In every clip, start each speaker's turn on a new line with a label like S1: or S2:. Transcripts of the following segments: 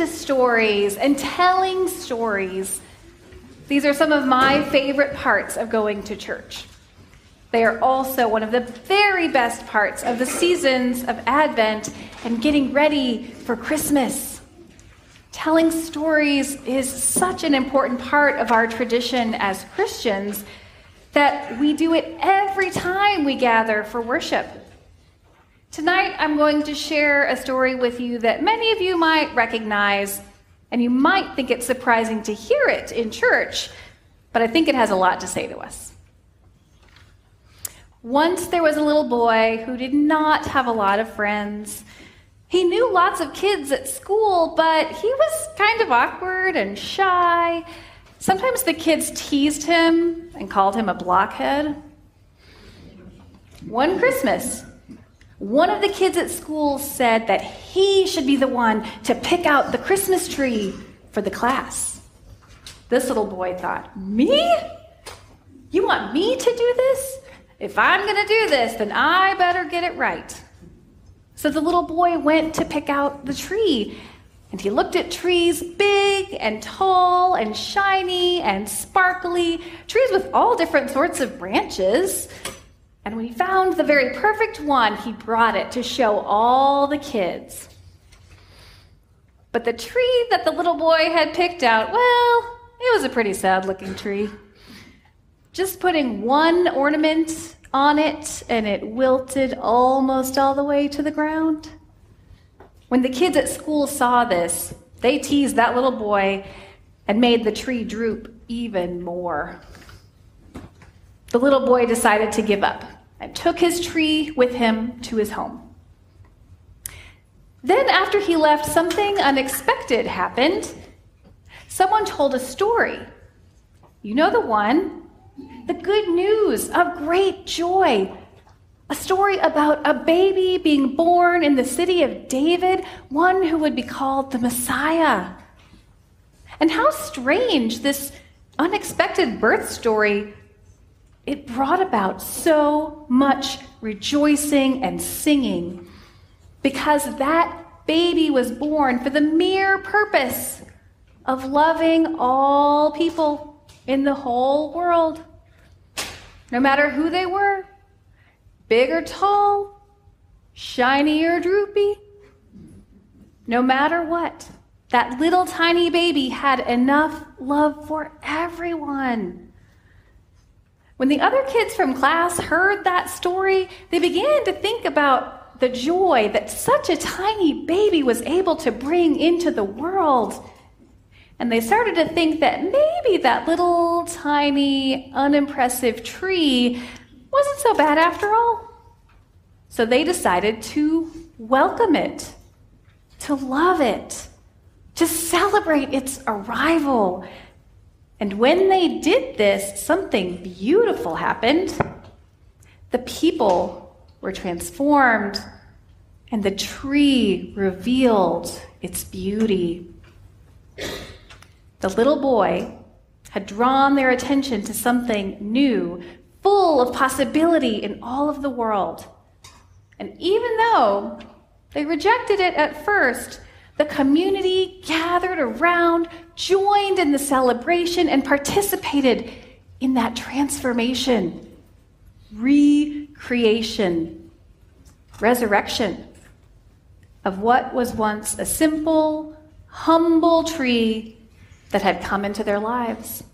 S1: To stories and telling stories, these are some of my favorite parts of going to church. They are also one of the very best parts of the seasons of Advent and getting ready for Christmas. Telling stories is such an important part of our tradition as Christians that we do it every time we gather for worship. Tonight, I'm going to share a story with you that many of you might recognize, and you might think it's surprising to hear it in church, but I think it has a lot to say to us. Once there was a little boy who did not have a lot of friends. He knew lots of kids at school, but he was kind of awkward and shy. Sometimes the kids teased him and called him a blockhead. One Christmas, one of the kids at school said that he should be the one to pick out the Christmas tree for the class. This little boy thought, Me? You want me to do this? If I'm going to do this, then I better get it right. So the little boy went to pick out the tree, and he looked at trees big and tall and shiny and sparkly, trees with all different sorts of branches. And when he found the very perfect one, he brought it to show all the kids. But the tree that the little boy had picked out, well, it was a pretty sad looking tree. Just putting one ornament on it, and it wilted almost all the way to the ground. When the kids at school saw this, they teased that little boy and made the tree droop even more the little boy decided to give up and took his tree with him to his home. Then, after he left, something unexpected happened. Someone told a story. You know the one the good news of great joy. A story about a baby being born in the city of David, one who would be called the Messiah. And how strange this unexpected birth story it brought about so much rejoicing and singing because that baby was born for the mere purpose of loving all people in the whole world, no matter who they were big or tall, shiny or droopy. No matter what, that little tiny baby had enough love for everyone. When the other kids from class heard that story, they began to think about the joy that such a tiny baby was able to bring into the world. And they started to think that maybe that little tiny, unimpressive tree wasn't so bad after all. So they decided to welcome it, to love it, to celebrate its arrival, and when they did this, something beautiful happened. The people were transformed, and the tree revealed its beauty. The little boy had drawn their attention to something new, full of possibility in all of the world. And even though they rejected it at first, the community gathered around, joined in the celebration, and participated in that transformation, recreation, resurrection of what was once a simple, humble tree that had come into their lives.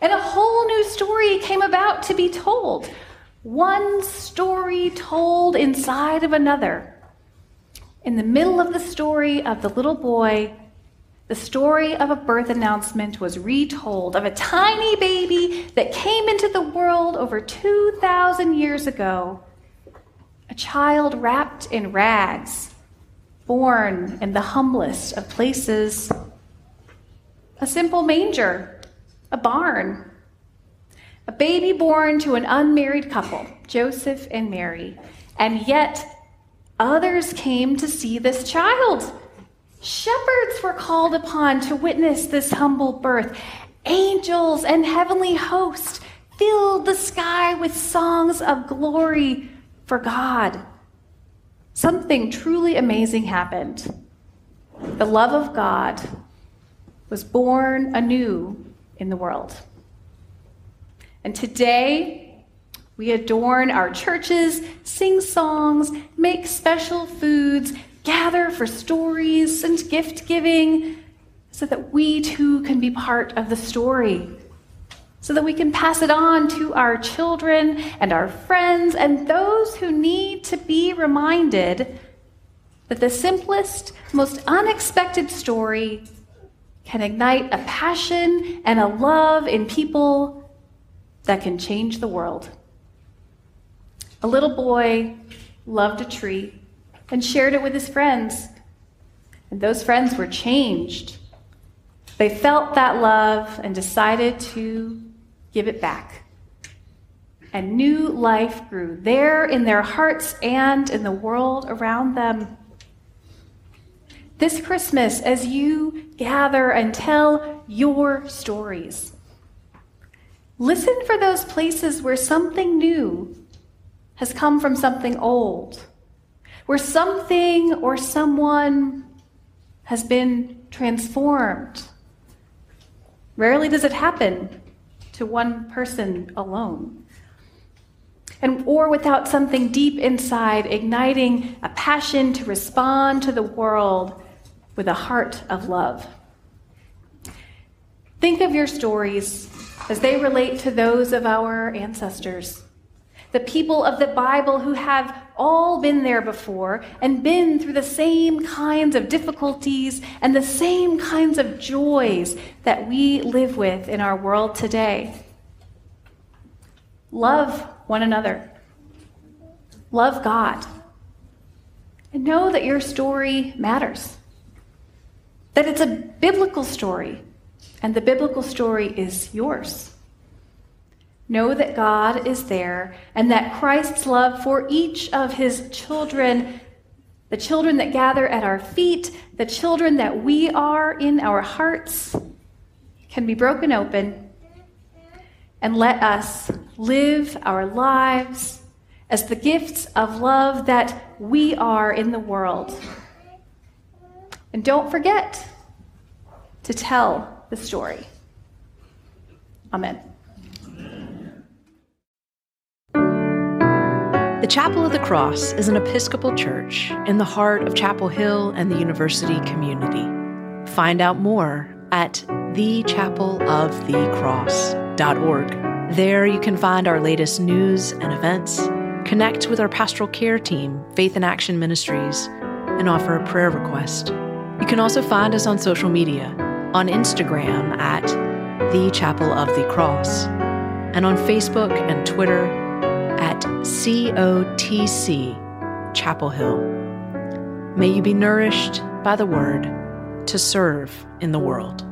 S1: And a whole new story came about to be told. One story told inside of another in the middle of the story of the little boy, the story of a birth announcement was retold of a tiny baby that came into the world over 2,000 years ago. A child wrapped in rags, born in the humblest of places. A simple manger, a barn. A baby born to an unmarried couple, Joseph and Mary, and yet Others came to see this child. Shepherds were called upon to witness this humble birth. Angels and heavenly hosts filled the sky with songs of glory for God. Something truly amazing happened. the love of God was born anew in the world. And today, we adorn our churches, sing songs, make special foods, gather for stories and gift giving, so that we too can be part of the story, so that we can pass it on to our children and our friends and those who need to be reminded that the simplest, most unexpected story can ignite a passion and a love in people that can change the world. A little boy loved a tree and shared it with his friends. And those friends were changed. They felt that love and decided to give it back. And new life grew there in their hearts and in the world around them. This Christmas, as you gather and tell your stories, listen for those places where something new has come from something old where something or someone has been transformed. Rarely does it happen to one person alone. And or without something deep inside igniting a passion to respond to the world with a heart of love. Think of your stories as they relate to those of our ancestors the people of the Bible who have all been there before and been through the same kinds of difficulties and the same kinds of joys that we live with in our world today. Love one another, love God, and know that your story matters, that it's a biblical story, and the biblical story is yours. Know that God is there and that Christ's love for each of his children, the children that gather at our feet, the children that we are in our hearts, can be broken open. And let us live our lives as the gifts of love that we are in the world. And don't forget to tell the story. Amen.
S2: The Chapel of the Cross is an Episcopal church in the heart of Chapel Hill and the university community. Find out more at thechapelofthecross.org. There you can find our latest news and events, connect with our pastoral care team, Faith in Action Ministries, and offer a prayer request. You can also find us on social media on Instagram at The Chapel of the Cross, and on Facebook and Twitter COTC Chapel Hill. May you be nourished by the word to serve in the world.